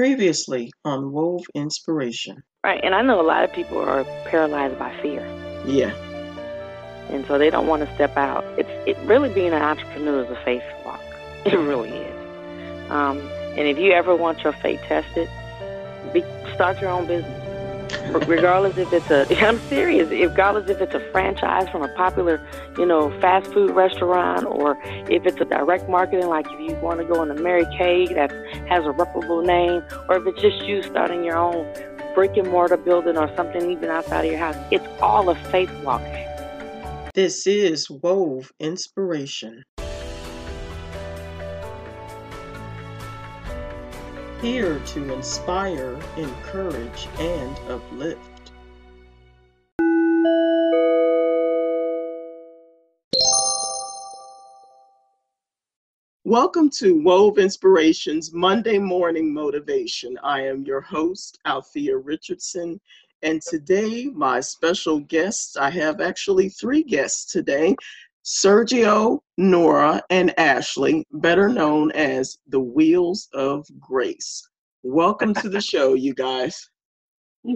Previously on Wove Inspiration. Right, and I know a lot of people are paralyzed by fear. Yeah. And so they don't want to step out. It's it really being an entrepreneur is a faith walk. It really is. Um, and if you ever want your faith tested, be, start your own business. Regardless if it's a, I'm serious, regardless if it's a franchise from a popular, you know, fast food restaurant or if it's a direct marketing, like if you want to go a Mary Kay that has a reputable name, or if it's just you starting your own brick and mortar building or something even outside of your house, it's all a faith walk. This is Wove Inspiration. Here to inspire, encourage, and uplift. Welcome to Wove Inspiration's Monday Morning Motivation. I am your host, Althea Richardson, and today my special guests, I have actually three guests today. Sergio, Nora, and Ashley, better known as the Wheels of Grace. Welcome to the show, you guys.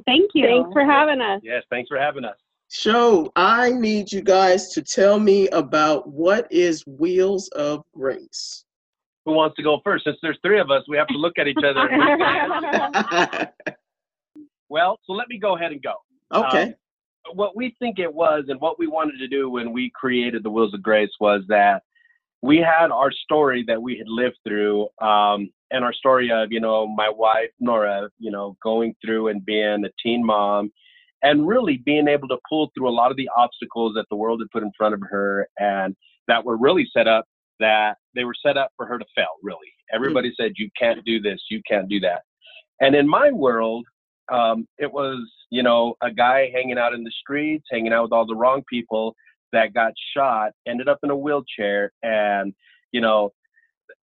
Thank you. Thanks for having us. Yes, thanks for having us. So, I need you guys to tell me about what is Wheels of Grace. Who wants to go first? Since there's three of us, we have to look at each other. well, so let me go ahead and go. okay. Um, what we think it was and what we wanted to do when we created the Wheels of Grace was that we had our story that we had lived through um, and our story of, you know, my wife, Nora, you know, going through and being a teen mom and really being able to pull through a lot of the obstacles that the world had put in front of her and that were really set up that they were set up for her to fail, really. Everybody mm-hmm. said, you can't do this, you can't do that. And in my world, um, it was, you know, a guy hanging out in the streets, hanging out with all the wrong people that got shot, ended up in a wheelchair, and, you know,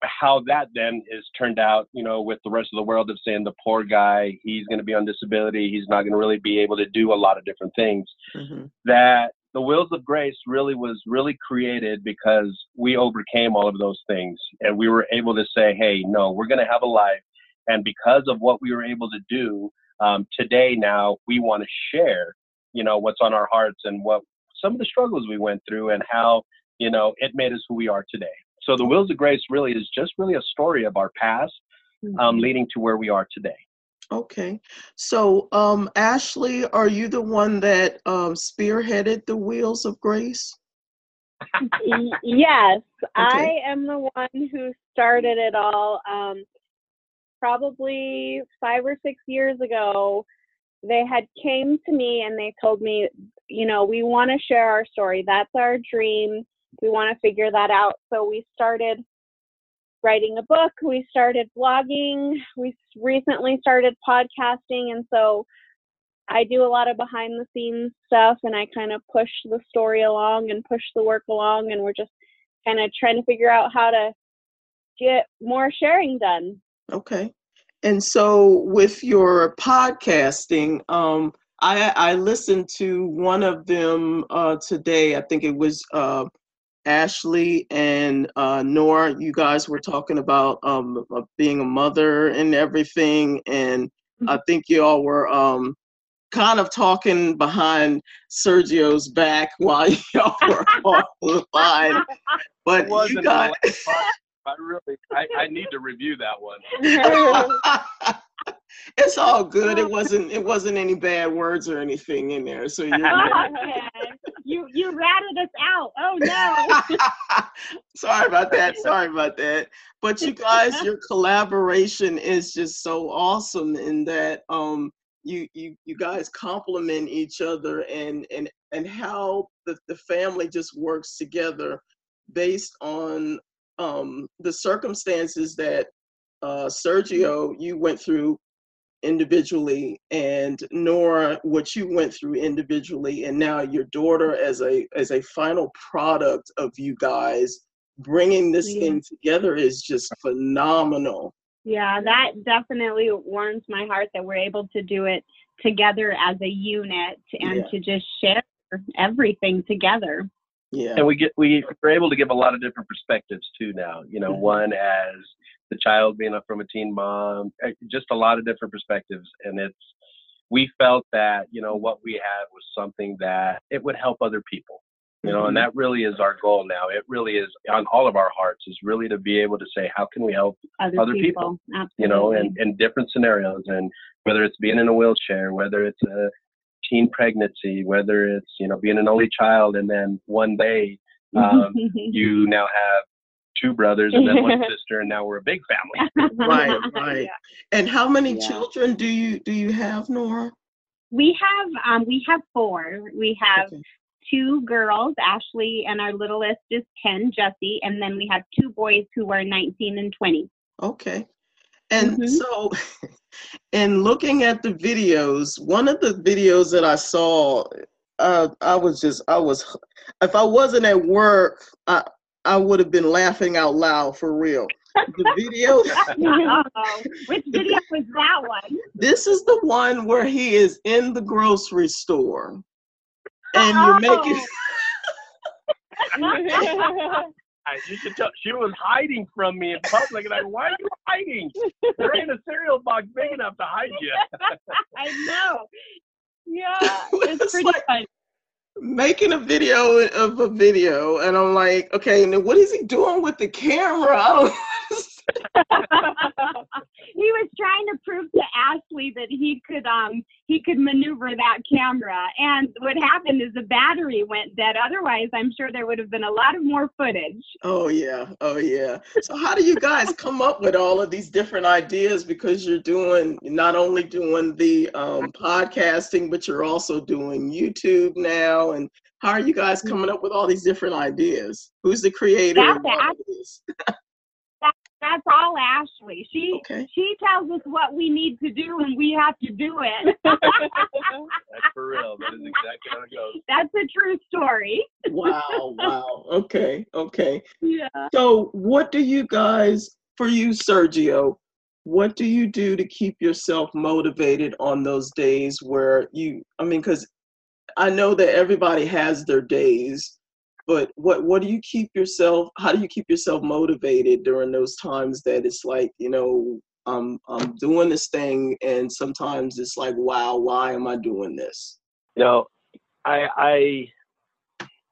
how that then is turned out, you know, with the rest of the world of saying the poor guy, he's going to be on disability, he's not going to really be able to do a lot of different things. Mm-hmm. That the Wheels of Grace really was really created because we overcame all of those things and we were able to say, hey, no, we're going to have a life. And because of what we were able to do, um, today now we want to share, you know, what's on our hearts and what some of the struggles we went through and how, you know, it made us who we are today. So the Wheels of Grace really is just really a story of our past um, mm-hmm. leading to where we are today. Okay. So, um, Ashley, are you the one that um, spearheaded the Wheels of Grace? yes, okay. I am the one who started it all. Um, probably five or six years ago, they had came to me and they told me, you know, we want to share our story. That's our dream. We want to figure that out. So we started writing a book. We started blogging. We recently started podcasting. And so I do a lot of behind the scenes stuff and I kind of push the story along and push the work along. And we're just kind of trying to figure out how to get more sharing done. Okay. And so with your podcasting, um, I, I listened to one of them uh, today. I think it was uh, Ashley and uh, Nora. You guys were talking about um, being a mother and everything, and mm-hmm. I think you all were um, kind of talking behind Sergio's back while y'all were on the line. But you guys. I really, I, I need to review that one. it's all good. It wasn't, it wasn't any bad words or anything in there. So you're you, you ratted us out. Oh no. Sorry about that. Sorry about that. But you guys, your collaboration is just so awesome in that, um, you, you, you guys complement each other and, and, and how the, the family just works together based on um, the circumstances that uh, Sergio you went through individually, and Nora what you went through individually, and now your daughter as a as a final product of you guys bringing this yeah. thing together is just phenomenal. Yeah, that definitely warms my heart that we're able to do it together as a unit and yeah. to just share everything together. Yeah. And we get we we're able to give a lot of different perspectives too now. You know, mm-hmm. one as the child being a, from a teen mom, eh, just a lot of different perspectives. And it's, we felt that, you know, what we had was something that it would help other people, you know, mm-hmm. and that really is our goal now. It really is on all of our hearts is really to be able to say, how can we help other, other people, people you know, in, in different scenarios and whether it's being in a wheelchair, whether it's a teen pregnancy, whether it's, you know, being an only child and then one day um, you now have two brothers and then one sister and now we're a big family right right yeah. and how many yeah. children do you do you have nora we have um we have four we have okay. two girls ashley and our littlest is 10 jesse and then we have two boys who are 19 and 20 okay and mm-hmm. so in looking at the videos one of the videos that i saw uh, I was just, I was, if I wasn't at work, I, I would have been laughing out loud for real. The video. Which video was that one? This is the one where he is in the grocery store, and you're making. You should tell. She was hiding from me in public, and I, why are you hiding? There ain't a cereal box big enough to hide you. I know. Yeah, it's, it's pretty like, funny making a video of a video, and I'm like, okay, and what is he doing with the camera? I don't he was trying to prove to Ashley that he could um he could maneuver that camera. And what happened is the battery went dead. Otherwise, I'm sure there would have been a lot of more footage. Oh yeah, oh yeah. So how do you guys come up with all of these different ideas? Because you're doing not only doing the um, podcasting, but you're also doing YouTube now and how are you guys coming up with all these different ideas? Who's the creator? That's, that's all Ashley. She okay. she tells us what we need to do and we have to do it. that's for real. That is exactly how it goes. That's a true story. wow, wow. Okay, okay. Yeah. So what do you guys for you, Sergio, what do you do to keep yourself motivated on those days where you I mean, because I know that everybody has their days but what what do you keep yourself how do you keep yourself motivated during those times that it's like you know i'm i'm doing this thing and sometimes it's like wow why am i doing this? You know i i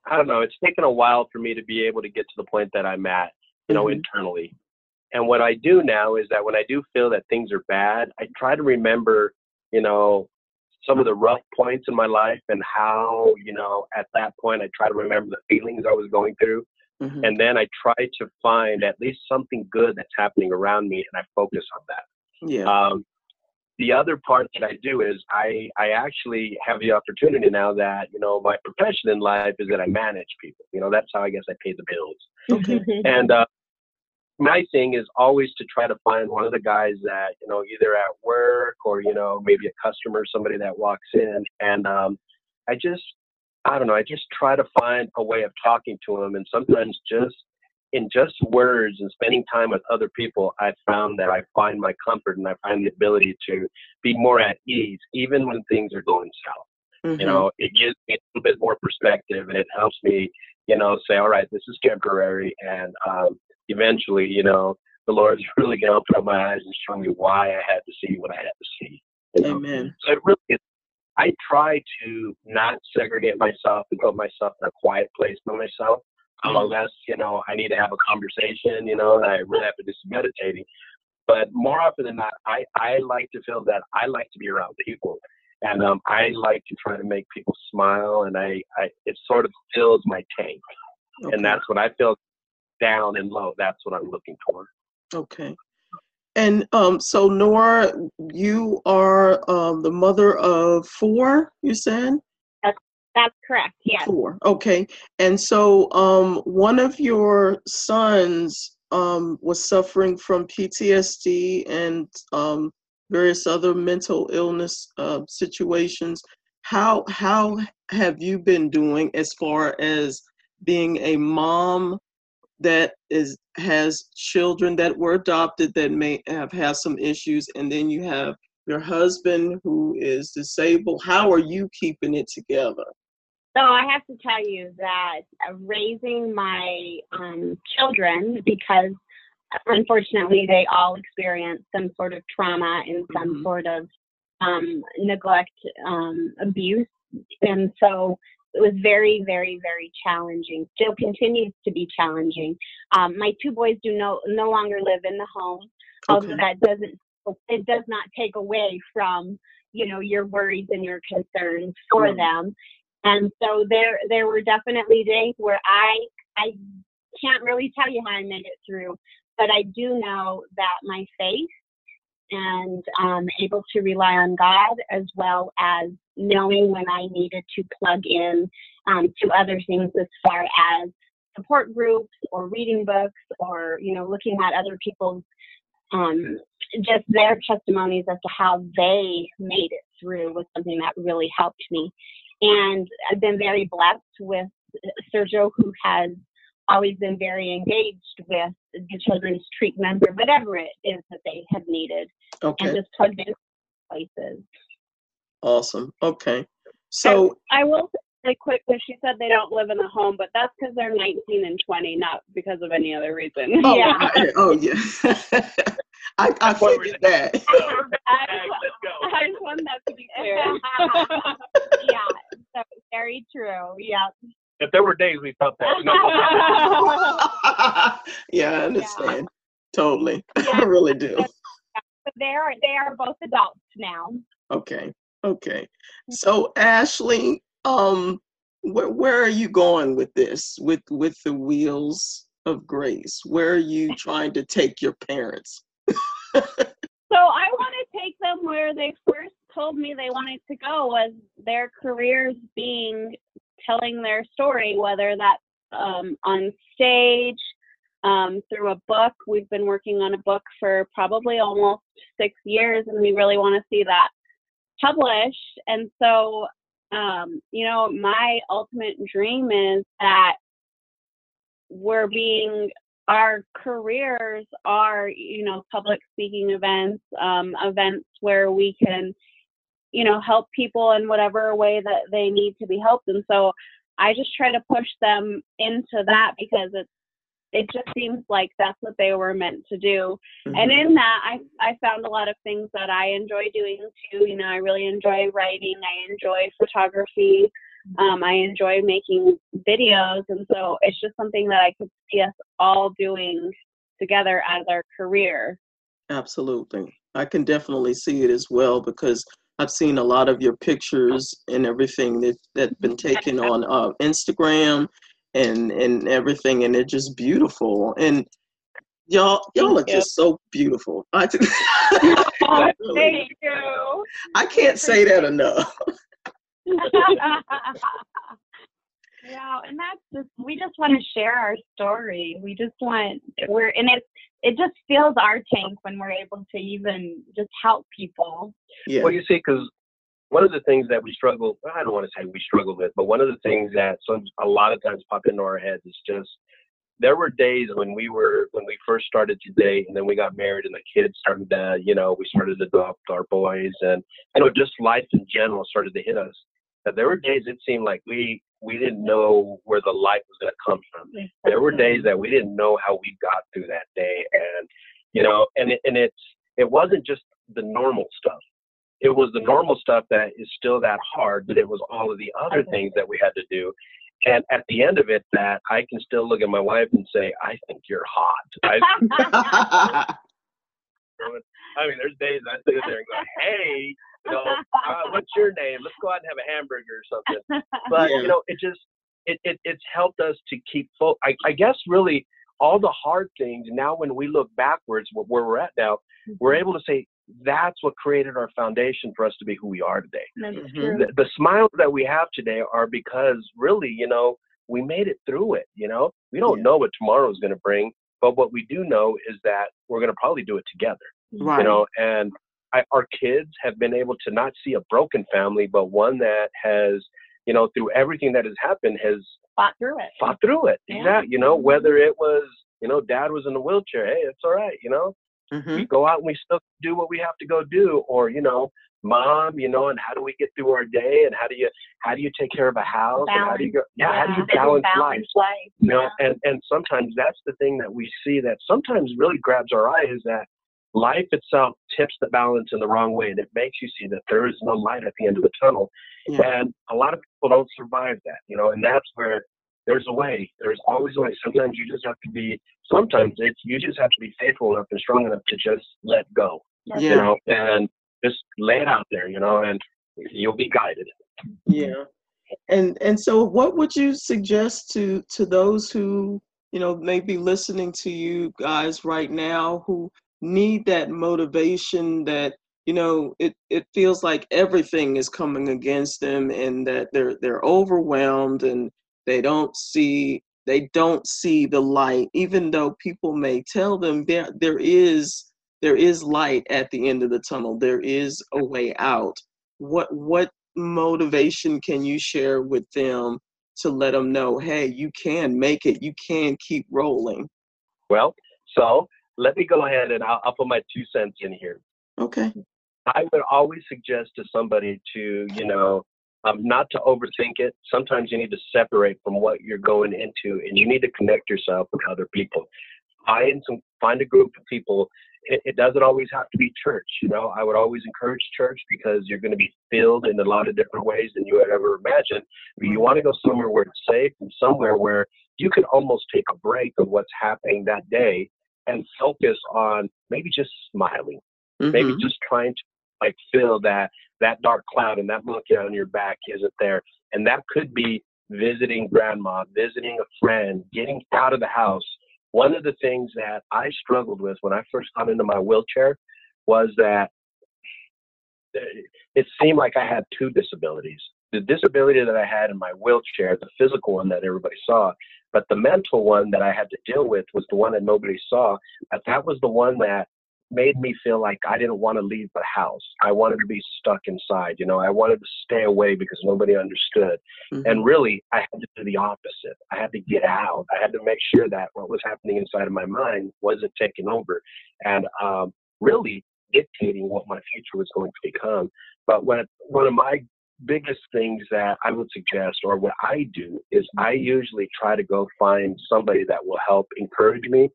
i don't know. It's taken a while for me to be able to get to the point that i'm at you know mm-hmm. internally. And what i do now is that when i do feel that things are bad i try to remember you know some of the rough points in my life and how, you know, at that point I try to remember the feelings I was going through. Mm-hmm. And then I try to find at least something good that's happening around me and I focus on that. Yeah. Um, the other part that I do is I, I actually have the opportunity now that, you know, my profession in life is that I manage people. You know, that's how I guess I pay the bills. Okay. and uh, my thing is always to try to find one of the guys that you know either at work or you know maybe a customer somebody that walks in and um i just i don't know i just try to find a way of talking to them and sometimes just in just words and spending time with other people i found that i find my comfort and i find the ability to be more at ease even when things are going south Mm-hmm. You know, it gives me a little bit more perspective and it helps me, you know, say, all right, this is temporary and um, eventually, you know, the Lord's really going to open up my eyes and show me why I had to see what I had to see. You know? Amen. So it really is, I try to not segregate myself and put myself in a quiet place by myself. Mm-hmm. Unless, you know, I need to have a conversation, you know, and I really have to do some meditating. But more often than not, I, I like to feel that I like to be around people. And um, I like to try to make people smile, and I, I it sort of fills my tank. Okay. And that's what I feel down and low. That's what I'm looking for. Okay. And um, so, Nora, you are um, the mother of four, you said? That's, that's correct, yes. Four, okay. And so, um, one of your sons um, was suffering from PTSD and um, various other mental illness uh, situations. How, how have you been doing as far as being a mom that is has children that were adopted that may have had some issues and then you have your husband who is disabled. How are you keeping it together? So i have to tell you that raising my um, children because unfortunately, they all experience some sort of trauma and some Mhm. sort of um, neglect, um, abuse, and so it was very, very, very challenging. Still continues to be challenging. Um, my two boys do no no longer live in the home, although Okay. that doesn't it does not take away from you know your worries and your concerns for Right. them. And so there there were definitely days where I I can't really tell you how I made it through, but I do know that my faith and um, able to rely on God as well as knowing when I needed to plug in um, to other things as far as support groups or reading books or you know looking at other people's um, just their testimonies as to how they made it through was something that really helped me. And I've been very blessed with Sergio, who has always been very engaged with the children's treatment or whatever it is that they have needed and just plugged in places. Awesome. Okay. So I will say really quick because she said they don't live in the home, but that's because they're 19 and 20, not because of any other reason. oh, Yeah. I- oh yeah. I, I That's what we're figured that. I, Let's. I just want that to be clear. yeah, so very true. Yeah. If there were days we felt that. No. yeah, I understand. Totally. I really do. But they are they are both adults now. Okay. Okay. So Ashley, um, where where are you going with this? With with the wheels of grace? Where are you trying to take your parents? So I want to take them where they first told me they wanted to go was their careers being telling their story, whether that's um, on stage, um, through a book. We've been working on a book for probably almost six years, and we really want to see that published. And so, um, you know, my ultimate dream is that we're being our careers are you know public speaking events um, events where we can you know help people in whatever way that they need to be helped and so i just try to push them into that because it's it just seems like that's what they were meant to do. And Mhm. in that I, I found a lot of things that i enjoy doing too. You know i really enjoy writing i enjoy photography um, i enjoy making videos. And so it's just something that i could see us all doing together as our career. Absolutely. I can definitely see it as well because I've seen a lot of your pictures and everything that that's been taken on uh, Instagram and and everything, and they're just beautiful. And y'all y'all are you. just so beautiful. I, really, Thank you. I can't say that enough. yeah, and that's just we just want to share our story. We just want we're and it it just fills our tank when we're able to even just help people. Yeah. Well, you see, because one of the things that we struggle i don't want to say we struggle with, but one of the things that some a lot of times pop into our heads is just there were days when we were when we first started to date, and then we got married, and the kids started to, you know, we started to adopt our boys, and you know, just life in general started to hit us. That there were days it seemed like we we didn't know where the light was going to come from. There were days that we didn't know how we got through that day, and you know, and it, and it's it wasn't just the normal stuff. It was the normal stuff that is still that hard, but it was all of the other things that we had to do. And at the end of it, that I can still look at my wife and say, "I think you're hot." I, I mean, there's days I sit there and go, "Hey, you know, uh, what's your name? Let's go out and have a hamburger or something." But you know, it just it, it it's helped us to keep fo- I, I guess really all the hard things now when we look backwards where, where we're at now, we're able to say that's what created our foundation for us to be who we are today. That's Mhm. true. The, the smiles that we have today are because really, you know, we made it through it. You know, we don't Yeah. know what tomorrow is going to bring, but what we do know is that we're going to probably do it together right. you know and I, our kids have been able to not see a broken family but one that has you know through everything that has happened has Fought through it. fought through it Yeah. exactly you know whether it was you know dad was in a wheelchair hey it's all right you know Mhm. we go out and we still do what we have to go do or you know mom, you know, and how do we get through our day, and how do you how do you take care of a house, balance. and how do you go, yeah, yeah. how do you balance, balance life? life? You know, yeah. and and sometimes that's the thing that we see that sometimes really grabs our eye is that life itself tips the balance in the wrong way, and it makes you see that there is no light at the end of the tunnel, Yeah. and a lot of people don't survive that, you know, and that's where there's a way. There's always a way. Sometimes you just have to be. Sometimes it's you just have to be faithful enough and strong enough to just let go, Yeah. you know, and just lay it out there, you know, and you'll be guided. Yeah. And and so what would you suggest to to those who, you know, may be listening to you guys right now who need that motivation that, you know, it, it feels like everything is coming against them and that they're they're overwhelmed and they don't see they don't see the light. Even though people may tell them there there is there is light at the end of the tunnel there is a way out. What what motivation can you share with them to let them know hey you can make it. You can keep rolling Well, so let me go ahead and I'll, I'll put my two cents in here. okay I would always suggest to somebody to, you know, um, not to overthink it. Sometimes you need to separate from what you're going into, and you need to connect yourself with other people. Find some, find a group of people. It, it doesn't always have to be church. You know, I would always encourage church because you're going to be filled in a lot of different ways than you would ever imagine. But you want to go somewhere where it's safe and somewhere where you can almost take a break of what's happening that day and focus on maybe just smiling. Maybe Mhm. just trying to like feel that that dark cloud and that monkey on your back isn't there. And that could be visiting grandma visiting a friend getting out of the house. One of the things that i struggled with when i first got into my wheelchair was that it seemed like i had two disabilities. The disability that i had in my wheelchair the physical one that everybody saw but the mental one that i had to deal with was the one that nobody saw but that was the one that made me feel like I didn't want to leave the house. I wanted to be stuck inside. You know, I wanted to stay away because nobody understood. Mhm. And really, I had to do the opposite. I had to get out. I had to make sure that what was happening inside of my mind wasn't taking over and um, really dictating what my future was going to become. But when, one of my biggest things that I would suggest, or what I do, is I usually try to go find somebody that will help encourage me,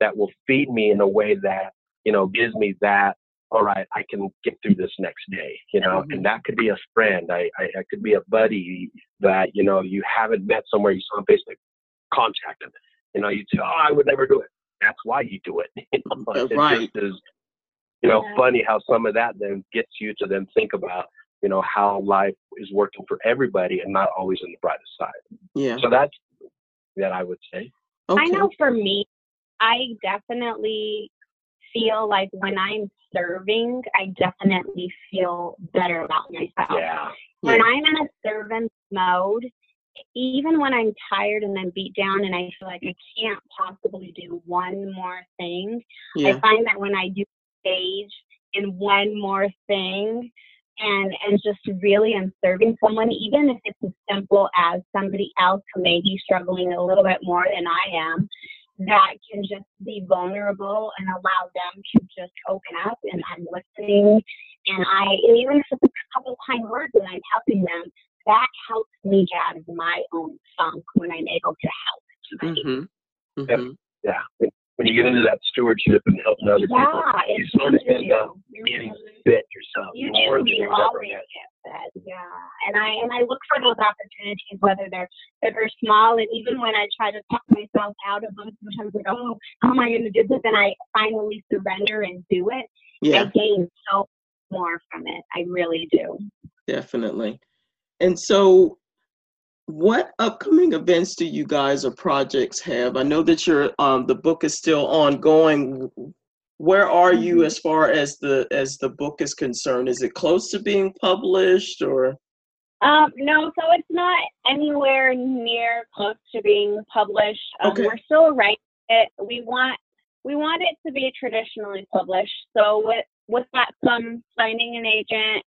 that will feed me in a way that you know, gives me that, all right, I can get through this next day, you know, Mhm. and that could be a friend. I, I, I could be a buddy that, you know, you haven't met somewhere you saw on Facebook, contact them. You know, you say, oh, I would never do it. That's why you do it. You know, it right. just is, you know, Yeah. funny how some of that then gets you to then think about, you know, how life is working for everybody and not always on the brightest side. yeah So that's that I would say. okay I know for me, I definitely feel like when I'm serving, I definitely feel better about myself. Yeah. When Yeah. I'm in a servant mode, even when I'm tired and then beat down and I feel like I can't possibly do one more thing, I find that when I do stage in one more thing and and just really am serving someone, even if it's as simple as somebody else who may be struggling a little bit more than I am, that can just be vulnerable and allow them to just open up and I'm listening and I and even if it's a couple kind words and I'm helping them, that helps me get out of my own funk when I'm able to help somebody. mm-hmm. Mm-hmm. Yeah. When you get into that stewardship and helping other people, Yeah, you sort of end up you. getting fit yourself You more do. than You ever had. that. Yeah. And I and I look for those opportunities, whether they're they're small, and even when I try to talk myself out of them, sometimes like, oh, how am I going to do this? And I finally surrender and do it. yeah I gain so more from it. I really do. definitely. And so, what upcoming events do you guys or projects have? I know that your um the book is still ongoing. Where are you Mhm. as far as the as the book is concerned? Is it close to being published or? Um, no, so it's not anywhere near close to being published. Um, Okay. We're still writing it. We want we want it to be traditionally published. So with with that comes finding an agent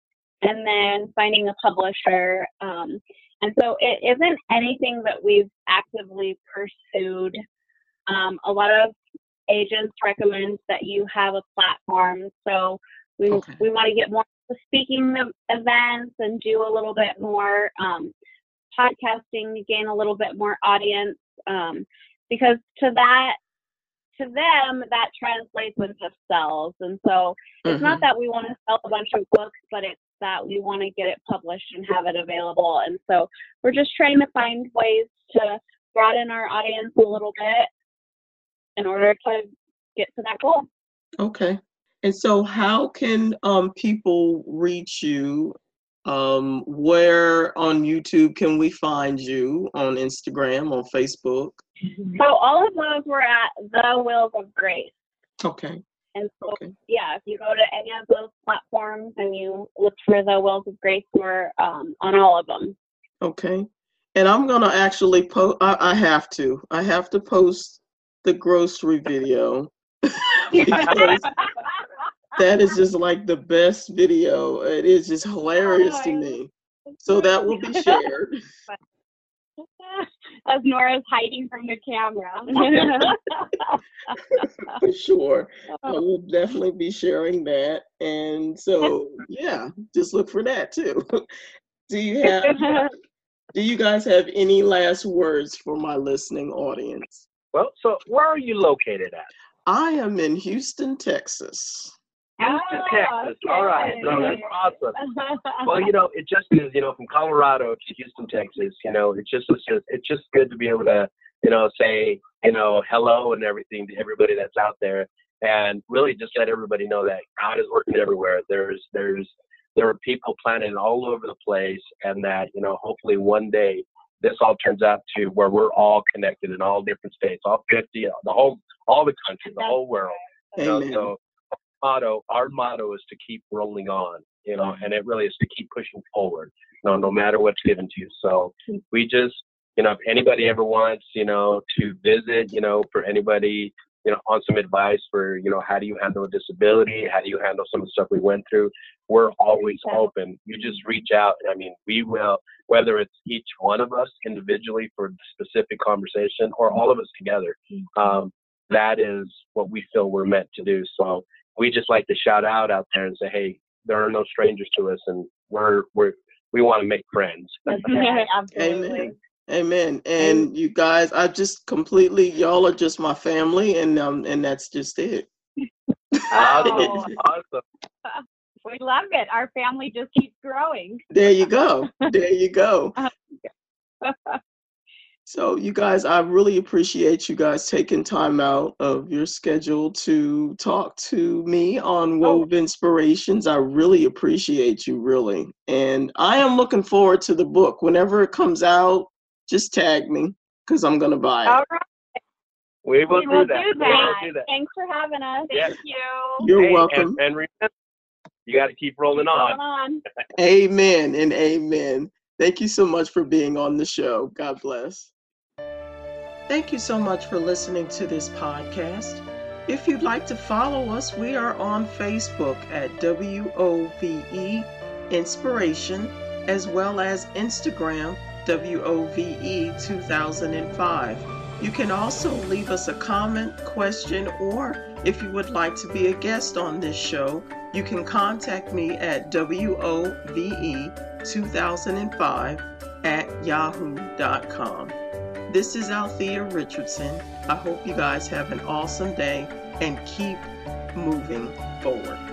and then finding a publisher. Um, and so it isn't anything that we've actively pursued. Um, a lot of agents recommend that you have a platform. So we Okay. we want to get more speaking events and do a little bit more um, podcasting to gain a little bit more audience. Um, because to that, to them, that translates into sales. And so it's mm-hmm. not that we want to sell a bunch of books, but it's that we want to get it published and have it available. And so we're just trying to find ways to broaden our audience a little bit in order to get to that goal. Okay. And so, how can um, people reach you? Um, where on YouTube can we find you? On Instagram, on Facebook? So, all of those were at The Wheels of Grace. Okay. And so, okay. yeah, if you go to any of those platforms and you look for The Wheels of Grace, we're um, on all of them. Okay. And I'm going to actually post, I have to, I have to post the grocery video. that is just like the best video. It is just hilarious to me. So that will be shared. As Nora's hiding from the camera. For sure. I oh. will definitely be sharing that. And so, yeah, just look for that too. Do you have do you guys have any last words for my listening audience? Well, so where are you located at? I am in Houston, Texas. Houston, oh, Texas. Okay. All right. No, that's awesome. well, you know, it just is, you know, from Colorado to Houston, Texas, you know, it just it's just it's just good to be able to, you know, say, you know, hello and everything to everybody that's out there and really just let everybody know that God is working everywhere. There's there's there are people planted all over the place and that, you know, hopefully one day this all turns out to where we're all connected in all different states, all 50, uh, the whole, all the country, the whole world. You know, so motto, our motto is to keep rolling on, you know, and it really is to keep pushing forward, you know, no matter what's given to you. So we just, you know, if anybody ever wants, you know, to visit, you know, for anybody, you know, on some advice for, you know, how do you handle a disability? How do you handle some of the stuff we went through? We're always open. You just reach out. I mean, we will, whether it's each one of us individually for a specific conversation or all of us together. Mm-hmm. Um, that is what we feel we're meant to do. So we just like to shout out out there and say, hey, there are no strangers to us, and we're we're we want to make friends. Amen. Amen. And you guys, I just completely y'all are just my family, and um, and that's just it. awesome. awesome. We love it. Our family just keeps growing. There you go. There you go. So, you guys, I really appreciate you guys taking time out of your schedule to talk to me on oh. Wove Inspirations. I really appreciate you, really. And I am looking forward to the book. Whenever it comes out, just tag me because I'm going to buy it. All right. We will, we will, do, that. do, that. do, that. Thanks for having us. Yes. Thank you. You're hey, welcome. And, and remember, you got to keep rolling keep on. on. amen and amen. Thank you so much for being on the show. God bless. Thank you so much for listening to this podcast. If you'd like to follow us, we are on Facebook at WOVE Inspiration, as well as Instagram WOVE 2005. You can also leave us a comment, question, or if you would like to be a guest on this show, you can contact me at WOVE 2005 at yahoo.com. This is Althea Richardson. I hope you guys have an awesome day and keep moving forward.